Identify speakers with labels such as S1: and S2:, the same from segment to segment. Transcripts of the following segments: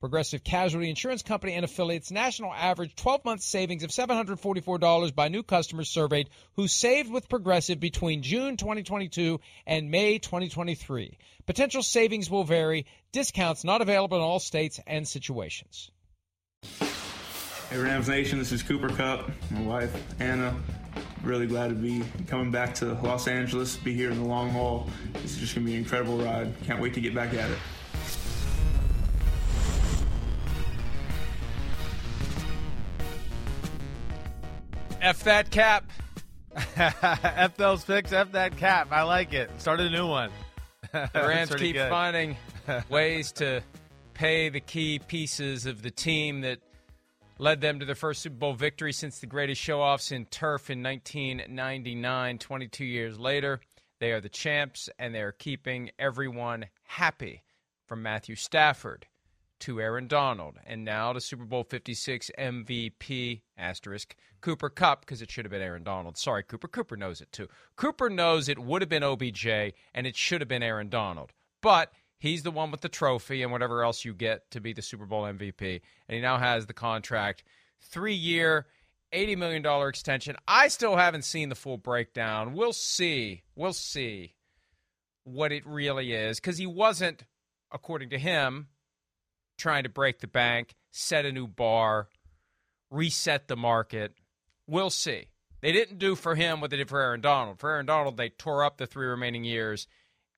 S1: Progressive Casualty Insurance Company and affiliates national average 12 month savings of $744 by new customers surveyed who saved with Progressive between June 2022 and May 2023. Potential savings will vary. Discounts not available in all states and situations.
S2: Hey Rams Nation, this is Cooper Kupp, my wife Anna. Really glad to be coming back to Los Angeles, be here in the long haul. This is just gonna be an incredible ride. Can't wait to get back at it.
S1: F that cap.
S3: F those picks, F that cap. I like it. Start a new one.
S1: The Rams keep good. finding ways to pay the key pieces of the team that led them to their first Super Bowl victory since the greatest show offs in turf in 1999. 22 years later, they are the champs and they are keeping everyone happy from Matthew Stafford to Aaron Donald, and now to Super Bowl 56 MVP asterisk Cooper Kupp because it should have been Aaron Donald. Sorry, Cooper. Cooper knows it too. Cooper knows it would have been OBJ and it should have been Aaron Donald, but he's the one with the trophy and whatever else you get to be the Super Bowl MVP, and he now has the contract, three year. $80 million extension. I still haven't seen the full breakdown. We'll see. We'll see what it really is because he wasn't, according to him, trying to break the bank, set a new bar, reset the market. We'll see. They didn't do for him what they did for Aaron Donald. For Aaron Donald, they tore up the three remaining years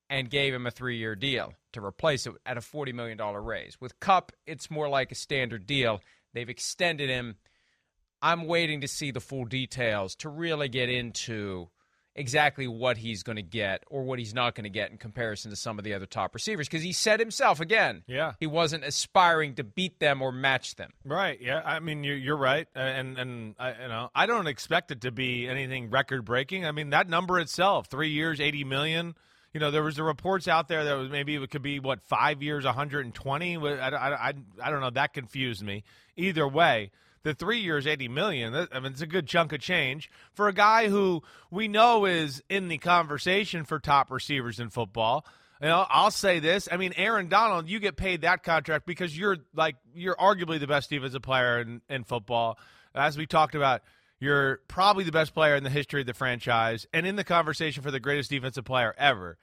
S1: and gave him a three year deal to replace it at a $40 million raise. With Kupp, it's more like a standard deal. They've extended him. I'm waiting to see the full details to really get into exactly what he's going to get or what he's not going to get in comparison to some of the other top receivers because he said himself again
S3: yeah.
S1: he wasn't aspiring to beat them or match them.
S3: Right yeah i mean you're, you're right and and I, you know i don't expect it to be anything record breaking i mean that number itself three years 80 million you know there was the reports out there that was maybe it could be what five years 120 I, I, I, I don't know that confused me. Either way the three years, eighty million. I mean, it's a good chunk of change for a guy who we know is in the conversation for top receivers in football. You know, I'll say this. I mean, Aaron Donald, you get paid that contract because you're like you're arguably the best defensive player in, in football. As we talked about, you're probably the best player in the history of the franchise and in the conversation for the greatest defensive player ever.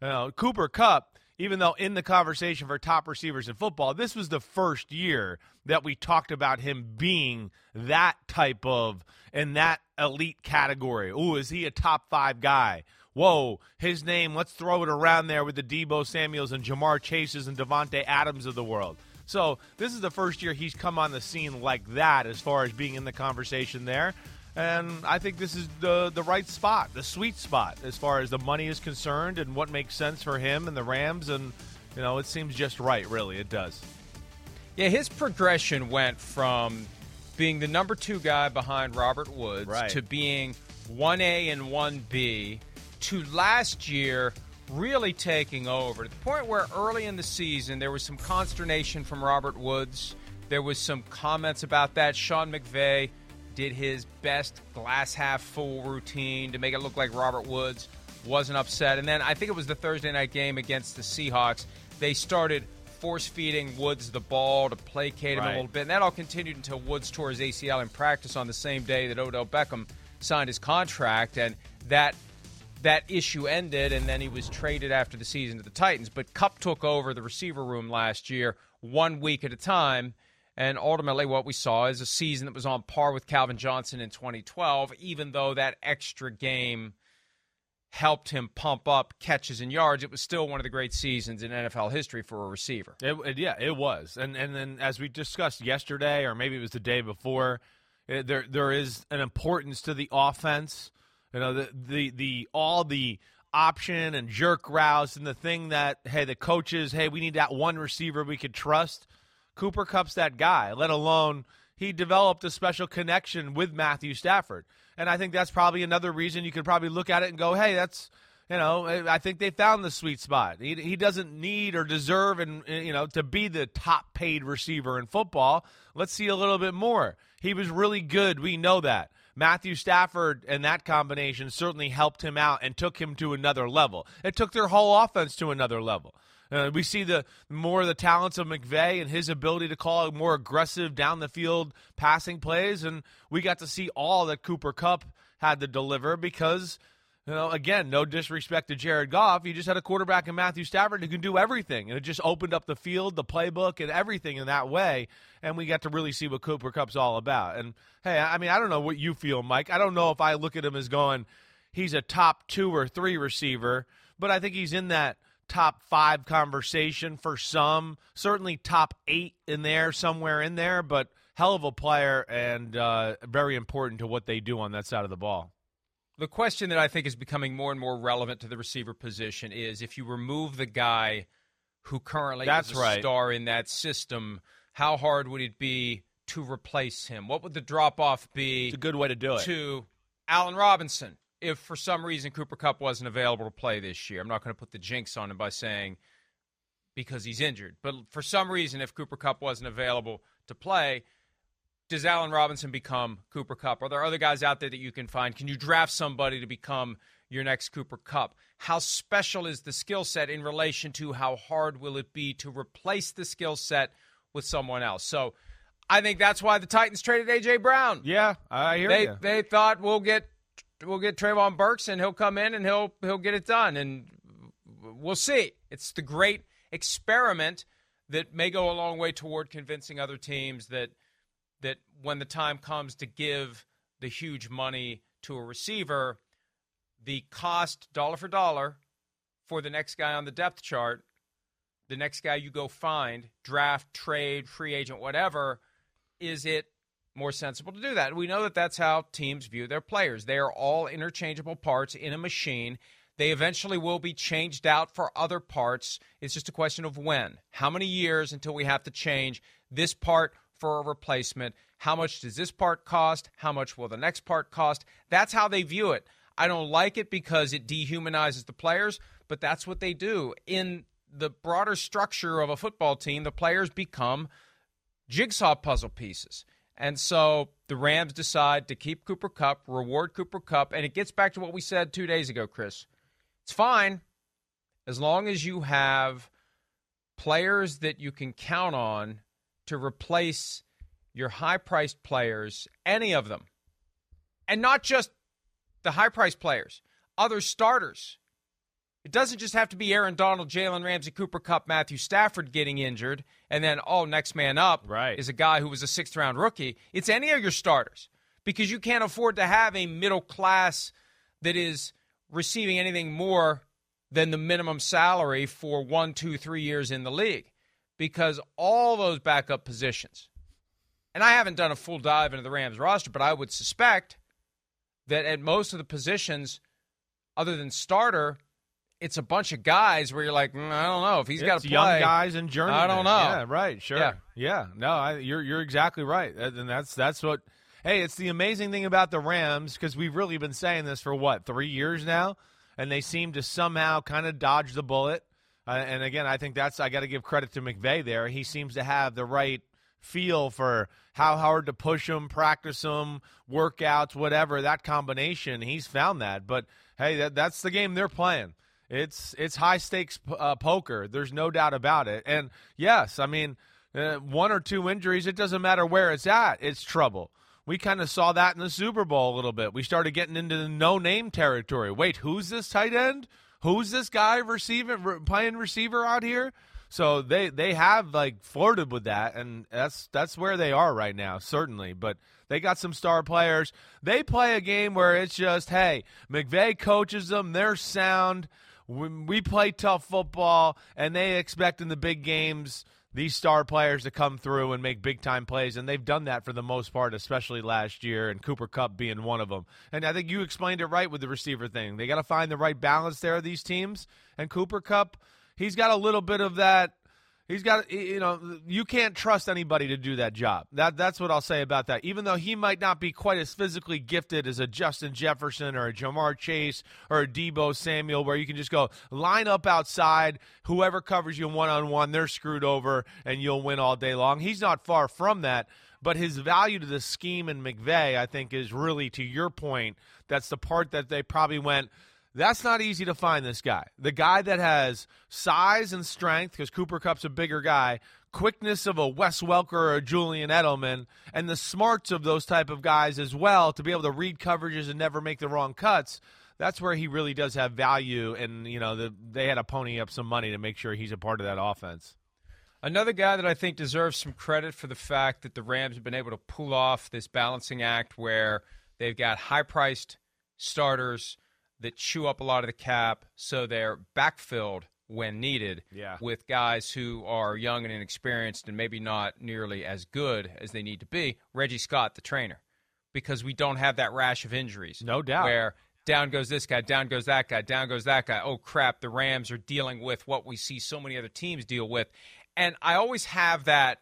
S3: You know, Cooper Kupp even though in the conversation for top receivers in football, this was the first year that we talked about him being that type of in that elite category. Oh, is he a top five guy? Whoa, his name, let's throw it around there with the Deebo Samuels and Ja'Marr Chases and Davante Adams of the world. So this is the first year he's come on the scene like that as far as being in the conversation there. And I think this is the the right spot, the sweet spot as far as the money is concerned and what makes sense for him and the Rams and you know, it seems just right, really. It does.
S1: Yeah, his progression went from being the number 2 guy behind Robert Woods
S3: right.
S1: to being 1A and 1B to last year really taking over to the point where early in the season there was some consternation from Robert Woods. There was some comments about that. Sean McVay did his best glass half full routine to make it look like Robert Woods wasn't upset. And then I think it was the Thursday night game against the Seahawks. They started force feeding Woods the ball to placate him right. a little bit. And that all continued until Woods tore his ACL in practice on the same day that Odell Beckham signed his contract. And that that issue ended, and then he was traded after the season to the Titans. But Kupp took over the receiver room last year, one week at a time. And ultimately, what we saw is a season that was on par with Calvin Johnson in 2012, even though that extra game helped him pump up catches and yards. It was still one of the great seasons in NFL history for a receiver.
S3: It, it, yeah, it was. And and then as we discussed yesterday, or maybe it was the day before, it, eh, there there is an importance to the offense. You know, the the the all the option and jerk routes and the thing that hey the coaches hey we need that one receiver we could trust. Cooper Kupp's that guy. Let alone he developed a special connection with Matthew Stafford. And I think that's probably another reason you could probably look at it and go, hey, that's you know, I think they found the sweet spot. He, he doesn't need or deserve and eh, you know to be the top paid receiver in football. Let's see a little bit more. He was really good. We know that. Matthew Stafford and that combination certainly helped him out and took him to another level. It took their whole offense to another level. Uh, we see the more of the talents of McVay and his ability to call more aggressive down the field passing plays, and we got to see all that Cooper Kupp had to deliver because. You know, again, no disrespect to Jared Goff. You just had a quarterback in Matthew Stafford who can do everything. And it just opened up the field, the playbook, and everything in that way. And we got to really see what Cooper Kupp's all about. And hey, I mean, I don't know what you feel, Mike. I don't know if I look at him as going, he's a top two or three receiver, but I think he's in that – top five conversation for some. Certainly top eight in there, somewhere in there, but hell of a player and uh, very important to what they do on that side of the ball.
S1: The question that I think is becoming more and more relevant to the receiver position is if you remove the guy who currently
S3: That's
S1: is a
S3: right.
S1: star in that system, how hard would it be to replace him? What would the drop off be?
S3: It's a good way to do it.
S1: To Allen Robinson, if for some reason Cooper Kupp wasn't available to play this year. I'm not going to put the jinx on him by saying because he's injured. But for some reason, if Cooper Kupp wasn't available to play, does Allen Robinson become Cooper Kupp? Are there other guys out there that you can find? Can you draft somebody to become your next Cooper Kupp? How special is the skill set in relation to how hard will it be to replace the skill set with someone else? So I think that's why the Titans traded AJ Brown.
S3: Yeah, I hear
S1: they,
S3: you.
S1: They thought we'll get we'll get Treylon Burks and he'll come in and he'll he'll get it done and we'll see. It's the great experiment that may go a long way toward convincing other teams that that when the time comes to give the huge money to a receiver, the cost dollar for dollar for the next guy on the depth chart, the next guy you go find, draft, trade, free agent, whatever, is it more sensible to do that. We know that that's how teams view their players. They are all interchangeable parts in a machine. They eventually will be changed out for other parts. It's just a question of when. How many years until we have to change this part for a replacement? How much does this part cost? How much will the next part cost? That's how they view it. I don't like it because it dehumanizes the players, but that's what they do. In the broader structure of a football team, the players become jigsaw puzzle pieces. And so the Rams decide to keep Cooper Kupp, reward Cooper Kupp, and it gets back to what we said two days ago, Chris. It's fine as long as you have players that you can count on to replace your high priced players, any of them. And not just the high priced players, other starters it doesn't just have to be Aaron Donald, Jalen Ramsey, Cooper Kupp, Matthew Stafford getting injured, and then, oh, next man up
S3: right.
S1: is a guy who was a sixth round rookie. It's any of your starters because you can't afford to have a middle class that is receiving anything more than the minimum salary for one, two, three years in the league because all those backup positions, and I haven't done a full dive into the Rams roster, but I would suspect that at most of the positions, other than starter, it's a bunch of guys where you're like, mm, I don't know if he's got to play.
S3: Young guys and journeymen.
S1: I don't know.
S3: Yeah, right. Sure.
S1: Yeah.
S3: yeah. No, I, you're you're exactly right, and that's that's what. Hey, it's the amazing thing about the Rams because we've really been saying this for what three years now, and they seem to somehow kind of dodge the bullet. Uh, and again, I think that's I got to give credit to McVay there. He seems to have the right feel for how hard to push them, practice them, workouts, whatever that combination. He's found that, but hey, that, that's the game they're playing. It's it's high stakes uh, poker. There's no doubt about it. And yes, I mean, uh, one or two injuries, it doesn't matter where it's at. It's trouble. We kind of saw that in the Super Bowl a little bit. We started getting into the no name territory. Wait, who's this tight end? Who's this guy receiving playing receiver out here? So they they have like flirted with that, and that's that's where they are right now, certainly. But they got some star players. They play a game where it's just, hey, McVay coaches them. They're sound we play tough football, and they expect in the big games these star players to come through and make big time plays, and they've done that for the most part, especially last year, and Cooper Kupp being one of them. And I think you explained it right with the receiver thing. They got to find the right balance there, of these teams. And Cooper Kupp, he's got a little bit of that He's got you know you can't trust anybody to do that job. That that's what I'll say about that. Even though he might not be quite as physically gifted as a Justin Jefferson or a Ja'Marr Chase or a Deebo Samuel, where you can just go line up outside, whoever covers you one on one, they're screwed over, and you'll win all day long. He's not far from that. But his value to the scheme in McVay, I think, is really to your point. That's the part that they probably went that's not easy to find this guy. The guy that has size and strength, because Cooper Kupp's a bigger guy, quickness of a Wes Welker or a Julian Edelman, and the smarts of those type of guys as well to be able to read coverages and never make the wrong cuts. That's where he really does have value, and you know the, they had to pony up some money to make sure he's a part of that offense.
S1: Another guy that I think deserves some credit for the fact that the Rams have been able to pull off this balancing act where they've got high-priced starters that chew up a lot of the cap, so they're backfilled when needed
S3: yeah.
S1: with guys who are young and inexperienced and maybe not nearly as good as they need to be. Reggie Scott, the trainer, because we don't have that rash of injuries.
S3: No doubt.
S1: Where down goes this guy, down goes that guy, down goes that guy. Oh, crap, the Rams are dealing with what we see so many other teams deal with. And I always have that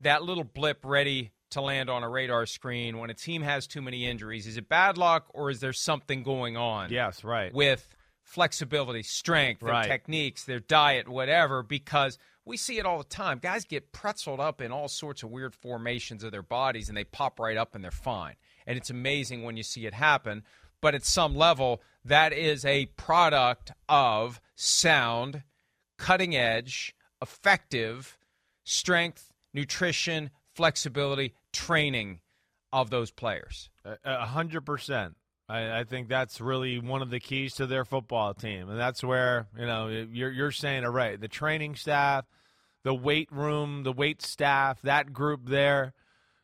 S1: that little blip ready to land on a radar screen when a team has too many injuries? Is it bad luck or is there something going on?
S3: Yes, right.
S1: With flexibility, strength,
S3: right.
S1: their techniques, their diet, whatever, because we see it all the time. Guys get pretzeled up in all sorts of weird formations of their bodies and they pop right up and they're fine. And it's amazing when you see it happen. But at some level, that is a product of sound, cutting edge, effective strength, nutrition, flexibility, training of those players.
S3: A hundred percent. I, think that's really one of the keys to their football team, and that's where you know you're you're saying it right. The training staff, the weight room, the weight staff, that group there,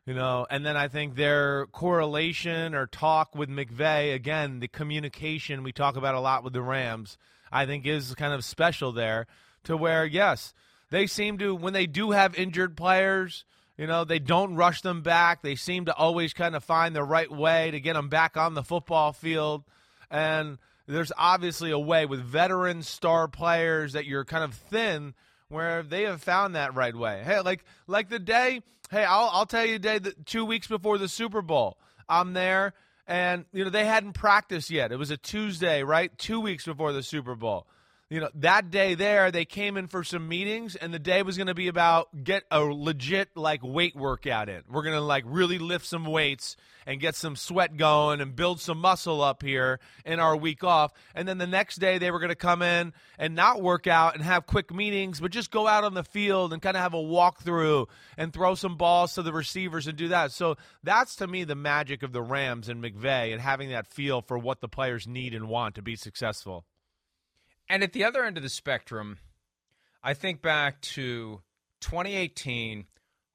S3: you know, and then I think their correlation or talk with McVay again, the communication we talk about a lot with the Rams, I think is kind of special there to where yes, they seem to when they do have injured players you know, they don't rush them back. They seem to always kind of find the right way to get them back on the football field. And there's obviously a way with veteran star players that you're kind of thin where they have found that right way. Hey, like like the day, hey, I'll I'll tell you the day that 2 weeks before the Super Bowl, I'm there and you know, they hadn't practiced yet. It was a Tuesday, right? 2 weeks before the Super Bowl you know that day there they came in for some meetings and the day was going to be about get a legit like weight workout in. We're going to like really lift some weights and get some sweat going and build some muscle up here in our week off. And then the next day they were going to come in and not work out and have quick meetings but just go out on the field and kind of have a walkthrough and throw some balls to the receivers and do that. So that's to me the magic of the rams and mcvay and having that feel for what the players need and want to be successful
S1: and at the other end of the spectrum, I think back to 2018,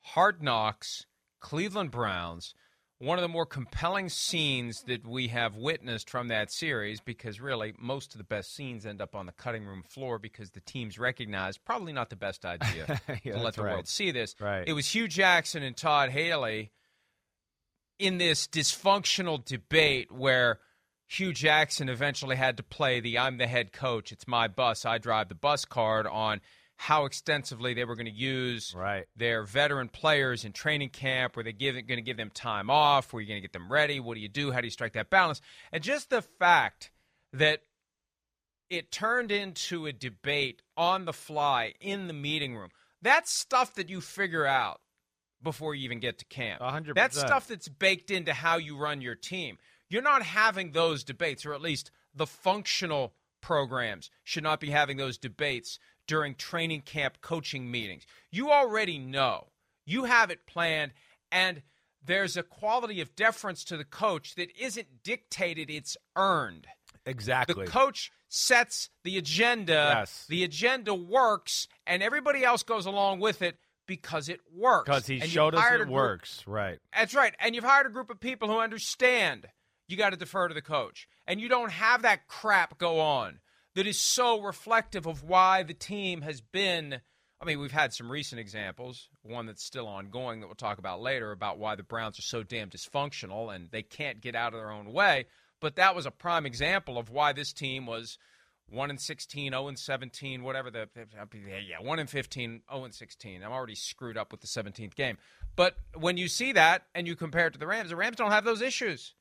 S1: Hard Knocks, Cleveland Browns, one of the more compelling scenes that we have witnessed from that series because really most of the best scenes end up on the cutting room floor because the teams recognize probably not the best idea
S3: yeah,
S1: to let the
S3: right.
S1: world see this.
S3: Right.
S1: It was Hue Jackson and Todd Haley in this dysfunctional debate where – Hue Jackson eventually had to play the I'm the head coach, it's my bus, I drive the bus card on how extensively they were going to use
S3: right.
S1: their veteran players in training camp. Were they give, going to give them time off? Were you going to get them ready? What do you do? How do you strike that balance? And just the fact that it turned into a debate on the fly in the meeting room. That's stuff that you figure out before you even get to camp.
S3: 100%.
S1: That's stuff that's baked into how you run your team. You're not having those debates, or at least the functional programs should not be having those debates during training camp coaching meetings. You already know. You have it planned, and there's a quality of deference to the coach that isn't dictated, it's earned.
S3: Exactly.
S1: The coach sets the agenda.
S3: Yes.
S1: The agenda works, and everybody else goes along with it because it works.
S3: Because he
S1: And
S3: showed us it works. Right.
S1: That's right. And you've hired a group of people who understand you got to defer to the coach. And you don't have that crap go on that is so reflective of why the team has been. I mean, we've had some recent examples, one that's still ongoing that we'll talk about later about why the Browns are so damn dysfunctional and they can't get out of their own way. But that was a prime example of why this team was 1 and 16, 0 and 17, whatever the yeah, 1 and 15, 0 and 16. I'm already screwed up with the 17th game. But when you see that and you compare it to the Rams, the Rams don't have those issues.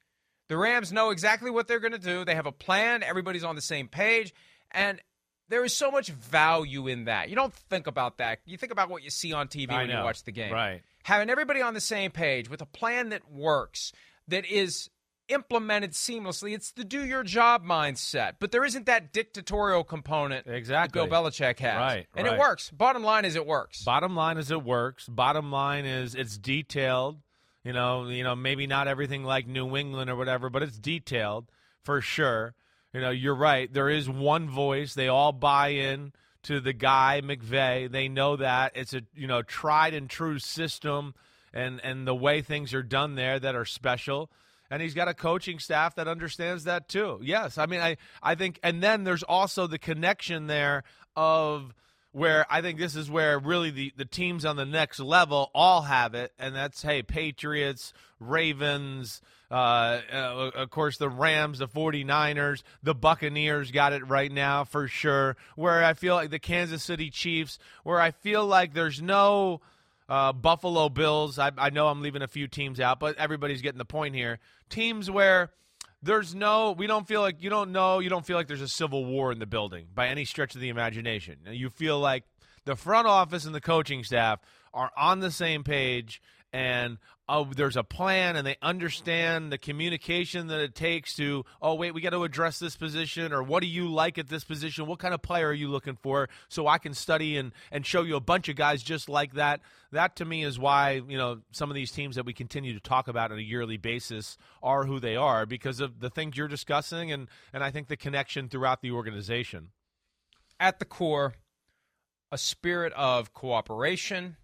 S1: The Rams know exactly what they're going to do. They have a plan, everybody's on the same page, and there is so much value in that. You don't think about that. You think about what you see on TV
S3: I
S1: when you watch the game.
S3: Right.
S1: Having everybody on the same page with a plan that works, that is implemented seamlessly. It's the do your job mindset. But there isn't that dictatorial component
S3: Exactly.
S1: that Bill Belichick has.
S3: Right,
S1: And it works. Bottom line is it works.
S3: Bottom line is it works. Bottom line is it's detailed. You know, you know, maybe not everything like New England or whatever, but it's detailed for sure. You know, you're right. There is one voice. They all buy in to the guy McVay. They know that it's a you know tried and true system, and and the way things are done there that are special. And he's got a coaching staff that understands that too. Yes, I mean, I I think, and then there's also the connection there of where I think this is where really the, the teams on the next level all have it, and that's hey, Patriots, Ravens, uh, uh, of course the Rams, the 49ers, the Buccaneers got it right now for sure. Where I feel like the Kansas City Chiefs, where I feel like there's no uh, Buffalo Bills. I, I know I'm leaving a few teams out, but everybody's getting the point here. Teams where there's no, we don't feel like, you don't know, you don't feel like there's a civil war in the building by any stretch of the imagination. You feel like the front office and the coaching staff are on the same page and uh, there's a plan and they understand the communication that it takes to oh wait we got to address this position or what do you like at this position? What kind of player are you looking for? So i can study and, and show you a bunch of guys just like that. That to me is why you know some of these teams that we continue to talk about on a yearly basis are who they are because of the things you're discussing and, and i think the connection throughout the organization.
S1: At the core, a spirit of cooperation,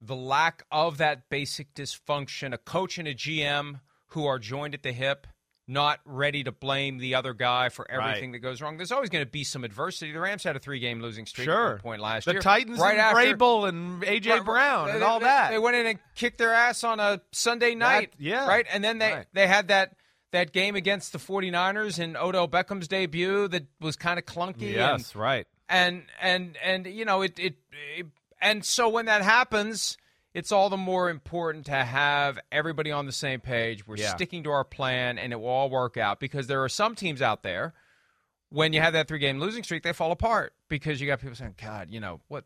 S1: the lack of that basic dysfunction, a coach and a GM who are joined at the hip, not ready to blame the other guy for everything that goes wrong. There's always going to be some adversity. The Rams had a three game losing streak at
S3: sure
S1: one point last
S3: the
S1: year.
S3: The Titans
S1: right
S3: and
S1: after,
S3: Vrabel and aj
S1: Right,
S3: brown
S1: they-
S3: and all
S1: they-
S3: that
S1: They went in and kicked their ass on a Sunday night.
S3: yeah.
S1: Right? And then they,
S3: Right.
S1: they had that that game against the 49ers in Odell Beckham's debut that was kind of clunky. and-
S3: yes right
S1: and and and you know it, it it and so when that happens it's all the more important to have everybody on the same page. We're
S3: Yeah.
S1: sticking to our plan and it will all work out because there are some teams out there when you have that three game losing streak they fall apart because you got people saying god you know what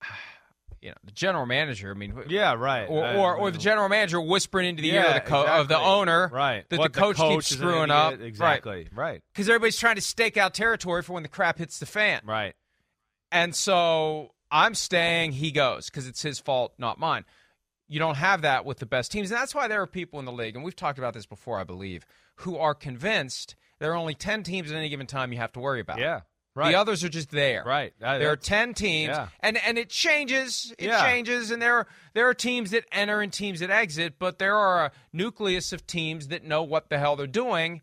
S1: you know the general manager i mean
S3: yeah right.
S1: or, or, or the general manager whispering into the ear of the, co- of the owner
S3: right.
S1: that
S3: What,
S1: the coach, keeps
S3: is an
S1: screwing up.
S3: Exactly. Right.
S1: Because everybody's trying to stake out territory for when the crap hits the fan.
S3: Right.
S1: And so I'm staying, he goes, because it's his fault, not mine. You don't have that with the best teams. And that's why there are people in the league, and we've talked about this before, I believe, who are convinced there are only 10 teams at any given time you have to worry about.
S3: yeah right
S1: The others are just there.
S3: right Uh,
S1: There are 10 teams,
S3: yeah.
S1: and, and it changes. It
S3: Yeah.
S1: changes, and there are, there are teams that enter and teams that exit, but there are a nucleus of teams that know what the hell they're doing,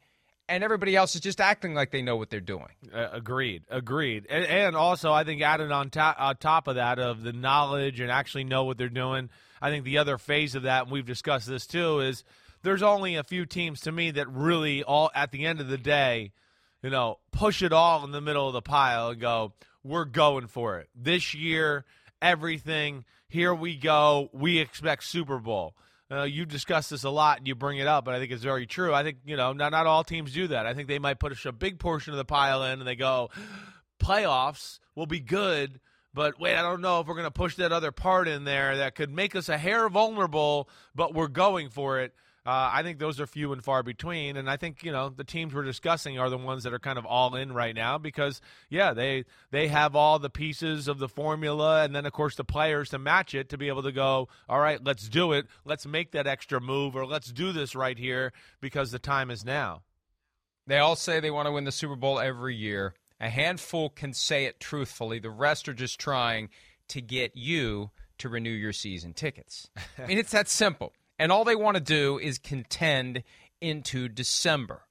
S1: and everybody else is just acting like they know what they're doing.
S3: Uh, agreed, agreed, and, and also I think added on on top of that of the knowledge and actually know what they're doing. I think the other phase of that, and we've discussed this too, is there's only a few teams to me that really all at the end of the day, you know, push it all in the middle of the pile and go, we're going for it this year. Everything here we go. We expect Super Bowl. Uh, you discuss this a lot and you bring it up, but I think it's very true. I think you know not not all teams do that. I think they might push a big portion of the pile in and they go, playoffs will be good, but wait, I don't know if we're going to push that other part in there that could make us a hair vulnerable, but we're going for it. Uh, I think those are few and far between, and I think you know the teams we're discussing are the ones that are kind of all in right now because yeah, they they have all the pieces of the formula, and then of course the players to match it to be able to go, all right, let's do it, let's make that extra move, or let's do this right here because the time is now.
S1: They all say they want to win the Super Bowl every year. A handful can say it truthfully. The rest are just trying to get you to renew your season tickets. I mean, it's that simple. And all they want to do is contend into December.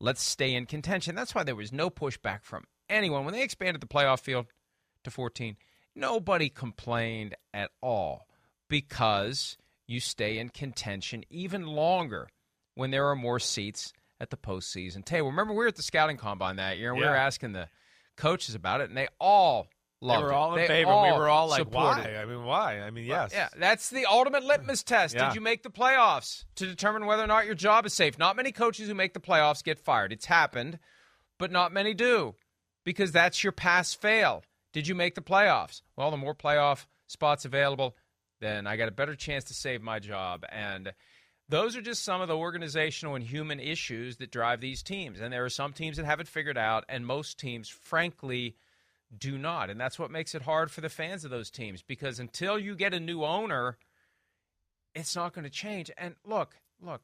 S1: Let's stay in contention. That's why there was no pushback from anyone. When they expanded the playoff field to 14, nobody complained at all because you stay in contention even longer when there are more seats at the postseason table. Remember, we were at the scouting combine that year, and yeah. we were asking the coaches about it, and they all Loved
S3: they were all
S1: in
S3: they
S1: favor.
S3: All we were all like,
S1: supported.
S3: why? I mean, why? I mean, yes.
S1: Yeah, that's the ultimate litmus test. yeah. Did you make the playoffs to determine whether or not your job is safe? Not many coaches who make the playoffs get fired. It's happened, but not many do because that's your pass fail. Did you make the playoffs? Well, the more playoff spots available, then I got a better chance to save my job. And those are just some of the organizational and human issues that drive these teams. And there are some teams that have it figured out, and most teams, frankly, do not. And that's what makes it hard for the fans of those teams because until you get a new owner, it's not going to change. And look, look,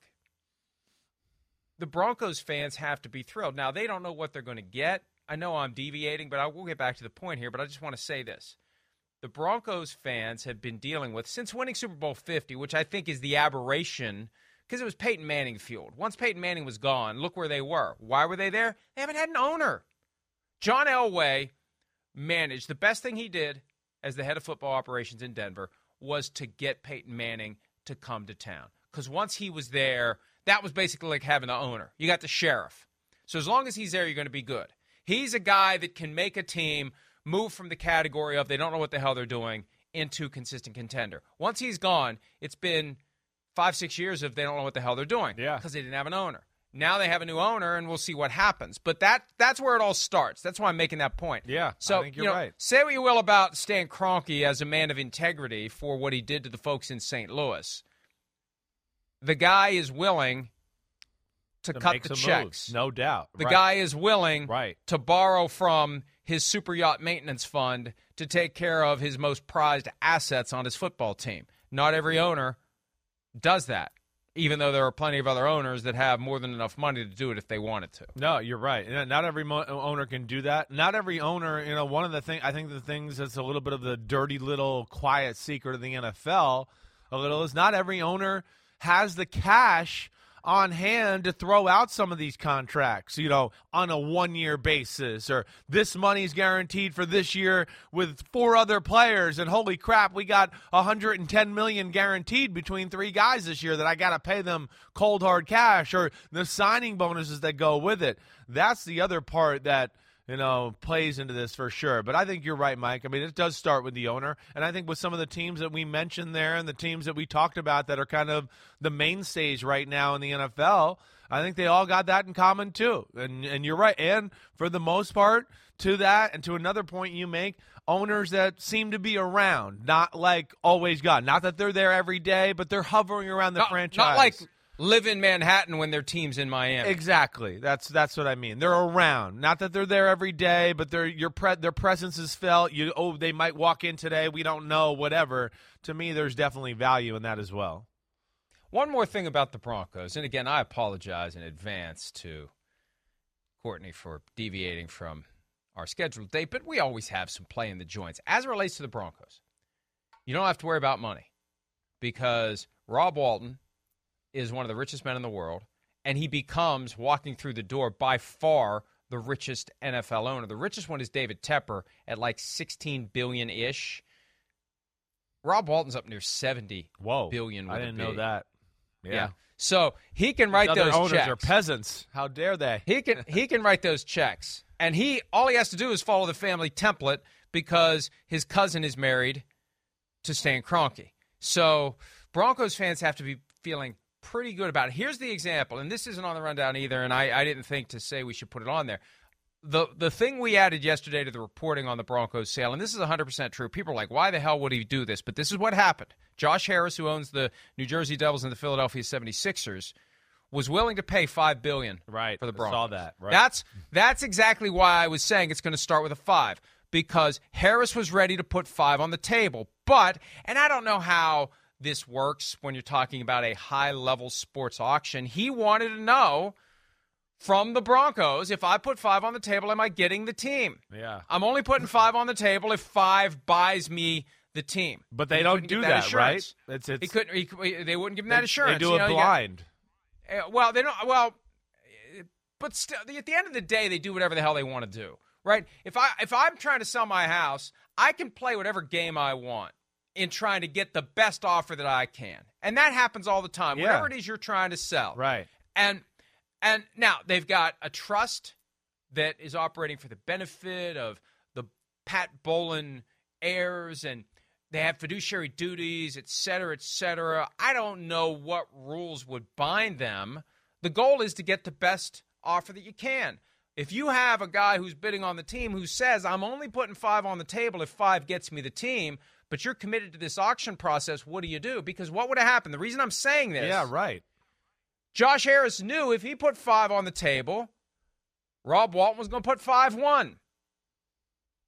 S1: the Broncos fans have to be thrilled. Now, they don't know what they're going to get. I know I'm deviating, but I will get back to the point here. But I just want to say this. The Broncos fans have been dealing with, since winning Super Bowl 50, which I think is the aberration because it was Peyton Manning fueled. Once Peyton Manning was gone, look where they were. Why were they there? They haven't had an owner. John Elway managed, the best thing he did as the head of football operations in Denver was to get Peyton Manning to come to town. Because once he was there, that was basically like having the owner. You got the sheriff. So as long as he's there, you're going to be good. He's a guy that can make a team move from the category of they don't know what the hell they're doing into consistent contender. Once he's gone, it's been five, six years of they don't know what the hell they're doing.
S3: Yeah.
S1: Because they didn't have an owner. Now they have a new owner, and we'll see what happens. But that that's where it all starts. That's why I'm making that point.
S3: Yeah,
S1: so,
S3: I think you're
S1: you know,
S3: right.
S1: Say what you will about Stan Kroenke as a man of integrity for what he did to the folks in St. Louis. The guy is willing to,
S3: to
S1: cut the checks.
S3: Moves, no doubt.
S1: The
S3: right.
S1: guy is willing
S3: right.
S1: to borrow from his super yacht maintenance fund to take care of his most prized assets on his football team. Not every owner does that even though there are plenty of other owners that have more than enough money to do it if they wanted to.
S3: No, you're right. Not every mo- owner can do that. Not every owner, you know, one of the things I think the things that's a little bit of the dirty little quiet secret of the NFL, a little is not every owner has the cash on hand to throw out some of these contracts, you know, on a one year basis, or this money's guaranteed for this year with four other players, and holy crap, we got 110 million guaranteed between three guys this year that I got to pay them cold hard cash, or the signing bonuses that go with it. That's the other part that you know, plays into this for sure. But I think you're right, Mike. I mean, it does start with the owner. And I think with some of the teams that we mentioned there and the teams that we talked about that are kind of the mainstays right now in the NFL, I think they all got that in common too. And and you're right. And for the most part, to that and to another point you make, owners that seem to be around, not like always gone. Not that they're there every day, but they're hovering around the
S1: not,
S3: franchise.
S1: Not like live in Manhattan when their team's in Miami.
S3: Exactly. That's that's what I mean. They're around. Not that they're there every day, but their your pre- their presence is felt. You oh they might walk in today. We don't know. Whatever. To me, there's definitely value in that as well.
S1: One more thing about the Broncos, and again, I apologize in advance to Courtney for deviating from our scheduled date, but we always have some play in the joints. As it relates to the Broncos, you don't have to worry about money because Rob Walton is one of the richest men in the world, and he becomes walking through the door by far the richest NFL owner. The richest one is David Tepper at like 16 billion ish. Rob Walton's up near 70
S3: Whoa,
S1: billion.
S3: I didn't know that. Yeah.
S1: yeah. So he can write
S3: those
S1: owners
S3: checks. are peasants. How dare they?
S1: He can he can write those checks. And he all he has to do is follow the family template because his cousin is married to Stan Kroenke. So Broncos fans have to be feeling pretty good about it. Here's the example, and this isn't on the rundown either, and I, I didn't think to say we should put it on there. the the thing we added yesterday to the reporting on the Broncos sale, and this is 100% true. People are like, why the hell would he do this? But this is what happened. Josh Harris, who owns the New Jersey Devils and the Philadelphia 76ers, was willing to pay five billion
S3: right
S1: for the Broncos.
S3: saw that. Right.
S1: That's that's exactly why I was saying it's going to start with a five because Harris was ready to put five on the table. But and I don't know how this works when you're talking about a high level sports auction. He wanted to know from the Broncos. If I put five on the table, am I getting the team?
S3: Yeah.
S1: I'm only putting five on the table if five buys me the team.
S3: But they don't do that, that right?
S1: It's, it's, he couldn't. He, they wouldn't give him that assurance.
S3: They do it
S1: you know,
S3: blind.
S1: Got, uh, well, they don't. Well, but still, at the end of the day, they do whatever the hell they want to do, right? If I if I'm trying to sell my house, I can play whatever game I want in trying to get the best offer that I can, and that happens all the time.
S3: Yeah.
S1: Whatever it is you're trying to sell,
S3: right?
S1: And and now they've got a trust that is operating for the benefit of the Pat Bowlen heirs and they have fiduciary duties, et cetera, et cetera. I don't know what rules would bind them. The goal is to get the best offer that you can. If you have a guy who's bidding on the team who says, I'm only putting five on the table if five gets me the team, but you're committed to this auction process, what do you do? Because what would have happened? The reason I'm saying this.
S3: Yeah, right.
S1: Josh Harris knew if he put five on the table, Rob Walton was going to put five one.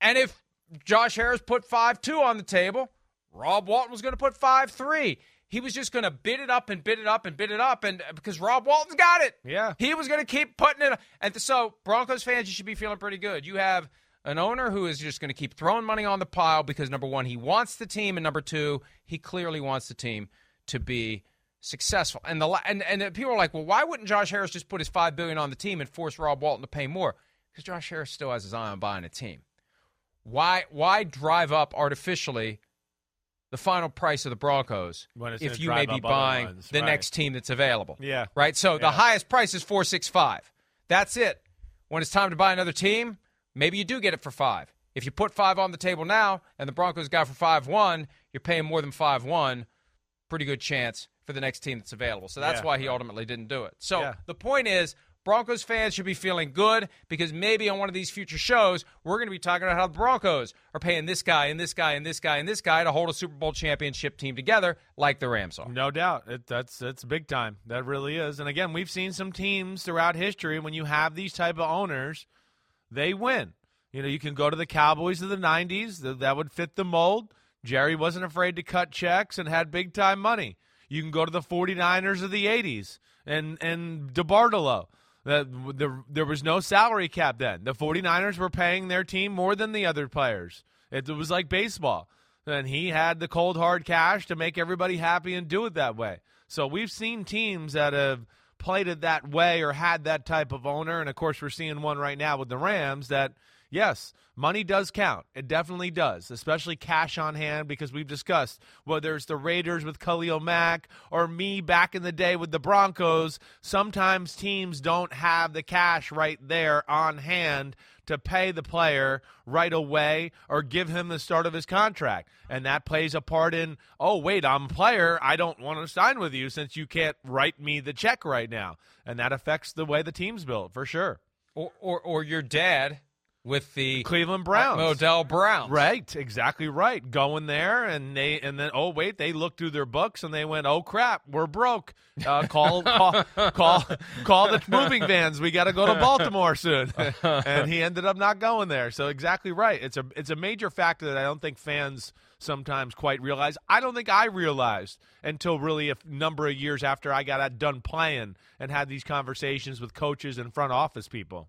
S1: And if Josh Harris put five two on the table, Rob Walton was going to put five three. He was just going to bid it up and bid it up and bid it up, and uh, because Rob Walton's got it,
S3: yeah,
S1: he was going to keep putting it. And so, Broncos fans, you should be feeling pretty good. You have an owner who is just going to keep throwing money on the pile because number one, he wants the team, and number two, he clearly wants the team to be successful. And the and and people are like, well, why wouldn't Josh Harris just put his five billion on the team and force Rob Walton to pay more? Because Josh Harris still has his eye on buying a team. Why why drive up artificially the final price of the Broncos if you may be buying the
S3: right.
S1: next team that's available?
S3: Yeah.
S1: Right. So
S3: yeah.
S1: the highest price is four six five. That's it. When it's time to buy another team, maybe you do get it for five. If you put five on the table now and the Broncos got for five one, you're paying more than five one. Pretty good chance for the next team that's available. So that's
S3: yeah,
S1: why he ultimately didn't do it. So
S3: yeah.
S1: the point is, Broncos fans should be feeling good because maybe on one of these future shows, we're going to be talking about how the Broncos are paying this guy and this guy and this guy and this guy to hold a Super Bowl championship team together like the Rams are.
S3: No doubt. It, that's that's big time. That really is. And again, we've seen some teams throughout history when you have these type of owners, they win. You know, you can go to the Cowboys of the 90s, that would fit the mold. Jerry wasn't afraid to cut checks and had big time money. You can go to the 49ers of the 80s and and DeBartolo. The, the, there was no salary cap then. The 49ers were paying their team more than the other players. It, it was like baseball. And he had the cold hard cash to make everybody happy and do it that way. So we've seen teams that have played it that way or had that type of owner. And of course, we're seeing one right now with the Rams that – yes, money does count. It definitely does, especially cash on hand because we've discussed whether it's the Raiders with Khalil Mack or me back in the day with the Broncos. Sometimes teams don't have the cash right there on hand to pay the player right away or give him the start of his contract. And that plays a part in, oh, wait, I'm a player. I don't want to sign with you since you can't write me the check right now. And that affects the way the team's built for sure.
S1: Or, or, or your dad with the
S3: Cleveland Browns,
S1: Modell Browns.
S3: Right, exactly right. Going there and they and then oh wait, they looked through their books and they went, oh crap, we're broke. Uh, call call call call the moving vans. We got to go to Baltimore soon. and he ended up not going there. So exactly right. It's a it's a major factor that I don't think fans sometimes quite realize. I don't think I realized until really a number of years after I got done playing and had these conversations with coaches and front office people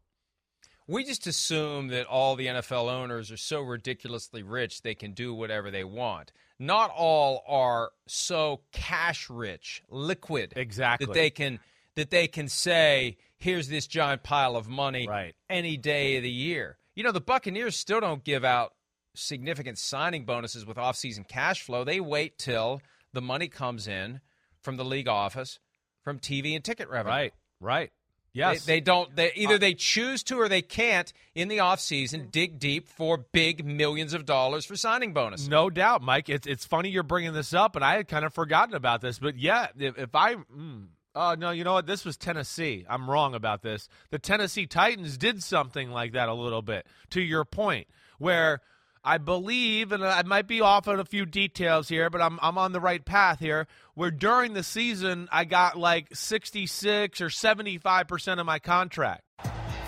S1: we just assume that all the NFL owners are so ridiculously rich they can do whatever they want. Not all are so cash rich, liquid,
S3: exactly
S1: that they can that they can say, "Here's this giant pile of money
S3: right.
S1: any day of the year." You know, the Buccaneers still don't give out significant signing bonuses with off-season cash flow. They wait till the money comes in from the league office, from TV and ticket revenue.
S3: Right, right. Yes.
S1: They, they, don't they either they choose to or they can't in the offseason dig deep for big millions of dollars for signing bonus.
S3: No doubt, Mike. It's it's funny you're bringing this up and I had kind of forgotten about this, but yeah, if, if I mm, Oh no, you know what? This was Tennessee. I'm wrong about this. The Tennessee Titans did something like that a little bit. To your point, where I believe, and I might be off on a few details here, but I'm I'm on the right path here. Where during the season I got like 66 or 75 percent of my contract.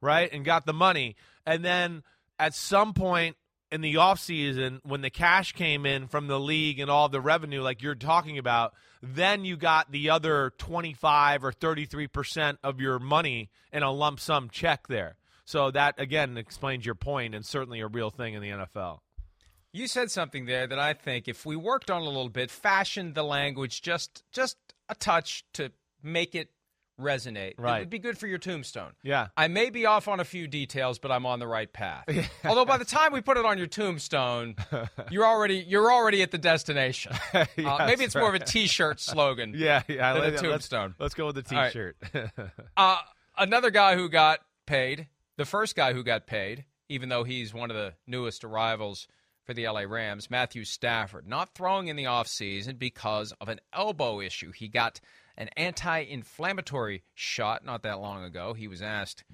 S3: right? And got the money. And then at some point in the offseason, when the cash came in from the league and all the revenue, like you're talking about, then you got the other 25 or 33% of your money in a lump sum check there. So that, again, explains your point and certainly a real thing in the NFL.
S1: You said something there that I think if we worked on a little bit, fashioned the language just just a touch to make it resonate.
S3: Right.
S1: It would be good for your tombstone.
S3: Yeah.
S1: I may be off on a few details, but I'm on the right path. Although by the time we put it on your tombstone, you're already you're already at the destination. Yes, uh, maybe it's more of a T-shirt slogan.
S3: yeah, yeah.
S1: Than a tombstone.
S3: Let's, let's, go with the T-shirt.
S1: Right. uh, another guy who got paid, the first guy who got paid, even though he's one of the newest arrivals for the LA Rams, Matthew Stafford, not throwing in the offseason because of an elbow issue. He got an anti inflammatory shot not that long ago. He was asked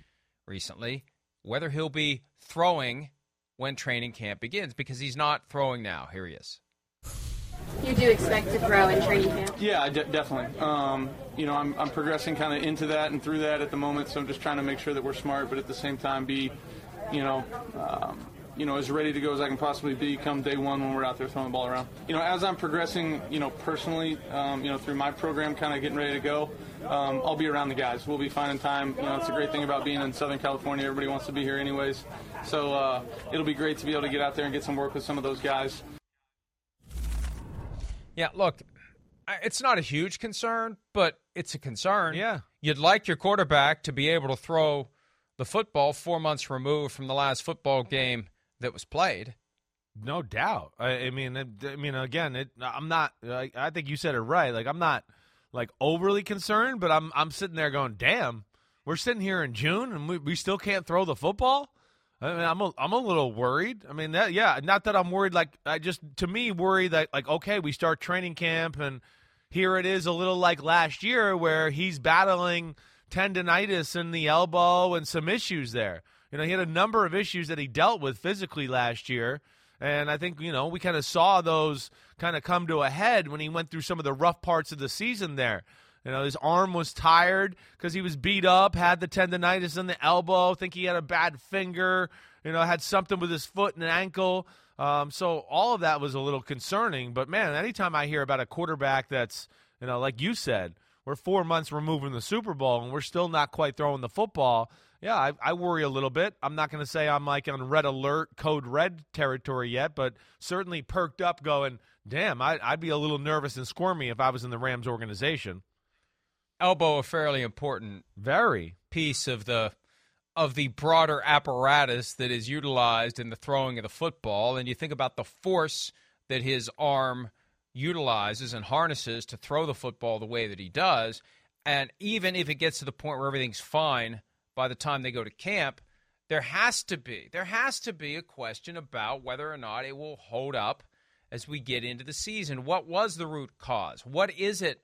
S1: recently whether he'll be throwing when training camp begins because he's not throwing now. Here he is.
S4: You do expect to throw in training camp?
S5: Yeah, de- definitely. Um, you know, I'm, I'm progressing kind of into that and through that at the moment, so I'm just trying to make sure that we're smart, but at the same time be, you know, um, you know, as ready to go as I can possibly be come day one when we're out there throwing the ball around. You know, as I'm progressing, you know, personally, um, you know, through my program, kind of getting ready to go, um, I'll be around the guys. We'll be finding time. You know, it's a great thing about being in Southern California. Everybody wants to be here anyways. So uh, it'll be great to be able to get out there and get some work with some of those guys.
S1: Yeah, look, it's not a huge concern, but it's a concern.
S3: Yeah.
S1: You'd like your quarterback to be able to throw the football four months removed from the last football game that was played.
S3: No doubt. I, I mean, I mean, again, it, I'm not. I, I think you said it right. Like, I'm not like overly concerned, but I'm I'm sitting there going, "Damn, we're sitting here in June and we, we still can't throw the football." I mean, I'm a, I'm a little worried. I mean, that yeah, not that I'm worried. Like, I just to me worried that like okay, we start training camp and here it is a little like last year where he's battling tendonitis in the elbow and some issues there. You know, he had a number of issues that he dealt with physically last year. And I think, you know, we kind of saw those kind of come to a head when he went through some of the rough parts of the season there. You know, his arm was tired because he was beat up, had the tendonitis in the elbow, think he had a bad finger, you know, had something with his foot and ankle. Um, so all of that was a little concerning. But man, anytime I hear about a quarterback that's, you know, like you said, we're four months removed from the Super Bowl and we're still not quite throwing the football – yeah, I, I, worry a little bit. I'm not going to say I'm like on red alert, code red territory yet, but certainly perked up going, damn, I, I'd be a little nervous and squirmy if I was in the Rams organization.
S1: Elbow, a fairly important
S3: very
S1: piece of the of the broader apparatus that is utilized in the throwing of the football. And you think about the force that his arm utilizes and harnesses to throw the football the way that he does. And even if it gets to the point where everything's fine by the time they go to camp, there has to be there has to be a question about whether or not it will hold up as we get into the season. What was the root cause? What is it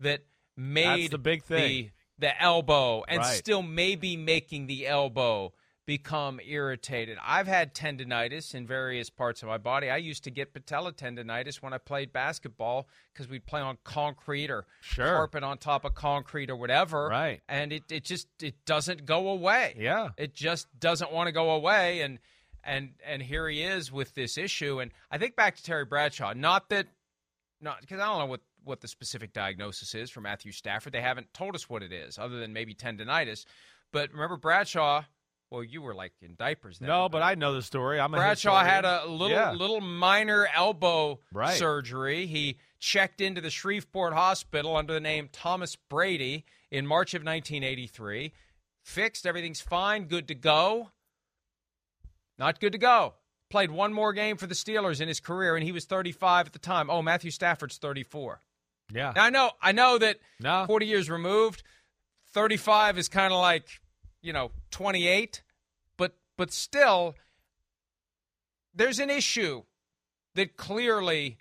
S1: that made
S3: That's the big thing
S1: the, the elbow and
S3: right.
S1: still maybe making the elbow become irritated. I've had tendonitis in various parts of my body. I used to get patella tendonitis when I played basketball because we'd play on concrete or
S3: sure.
S1: carpet on top of concrete or whatever.
S3: Right.
S1: And it, it just it doesn't go away.
S3: Yeah.
S1: It just doesn't want to go away and and and here he is with this issue and I think back to Terry Bradshaw, not that not because I don't know what what the specific diagnosis is for Matthew Stafford. They haven't told us what it is other than maybe tendonitis. But remember Bradshaw Well, you were like in diapers. Then,
S3: no, but I know the story. I'm
S1: Bradshaw had a little
S3: yeah.
S1: little minor elbow
S3: right.
S1: surgery. He checked into the Shreveport Hospital under the name Thomas Brady in March of 1983. Fixed, everything's fine, good to go. Not good to go. Played one more game for the Steelers in his career, and he was 35 at the time. Oh, Matthew Stafford's 34.
S3: Yeah,
S1: now, I know. I know that
S3: no.
S1: 40 years removed, 35 is kind of like you know 28, but but still, there's an issue that clearly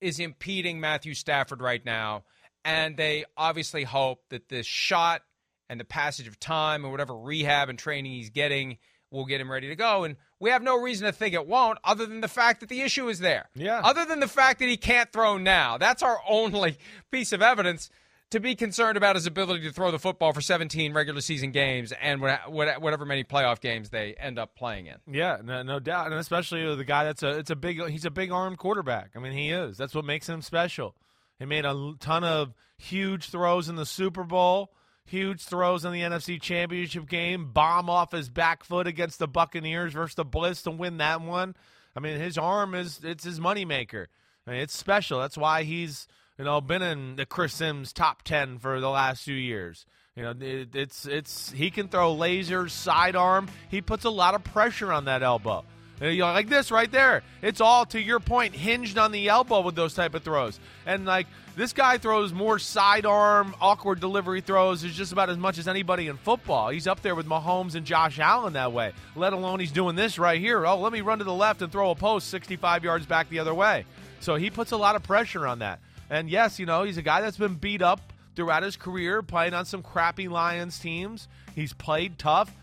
S1: is impeding Matthew Stafford right now, and they obviously hope that this shot and the passage of time and whatever rehab and training he's getting will get him ready to go. And we have no reason to think it won't, other than the fact that the issue is there.
S3: Yeah.
S1: Other than the fact that he can't throw now. That's our only piece of evidence to be concerned about his ability to throw the football for 17 regular season games and whatever many playoff games they end up playing in.
S3: Yeah, no, no doubt, and especially the guy that's a it's a big he's a big arm quarterback. I mean, he is. That's what makes him special. He made a ton of huge throws in the Super Bowl huge throws in the NFC Championship game, bomb off his back foot against the Buccaneers versus the Blitz to win that one. I mean, his arm is it's his moneymaker. I mean, it's special. That's why he's you know been in the Chris Simms top ten for the last few years. You know, it, it's it's he can throw lasers, sidearm. He puts a lot of pressure on that elbow. You like this right there. It's all to your point, hinged on the elbow with those type of throws. And like this guy throws more sidearm, awkward delivery throws is just about as much as anybody in football. He's up there with Mahomes and Josh Allen that way. Let alone he's doing this right here. Oh, let me run to the left and throw a post 65 yards back the other way. So he puts a lot of pressure on that. And yes, you know, he's a guy that's been beat up throughout his career, playing on some crappy Lions teams. He's played tough.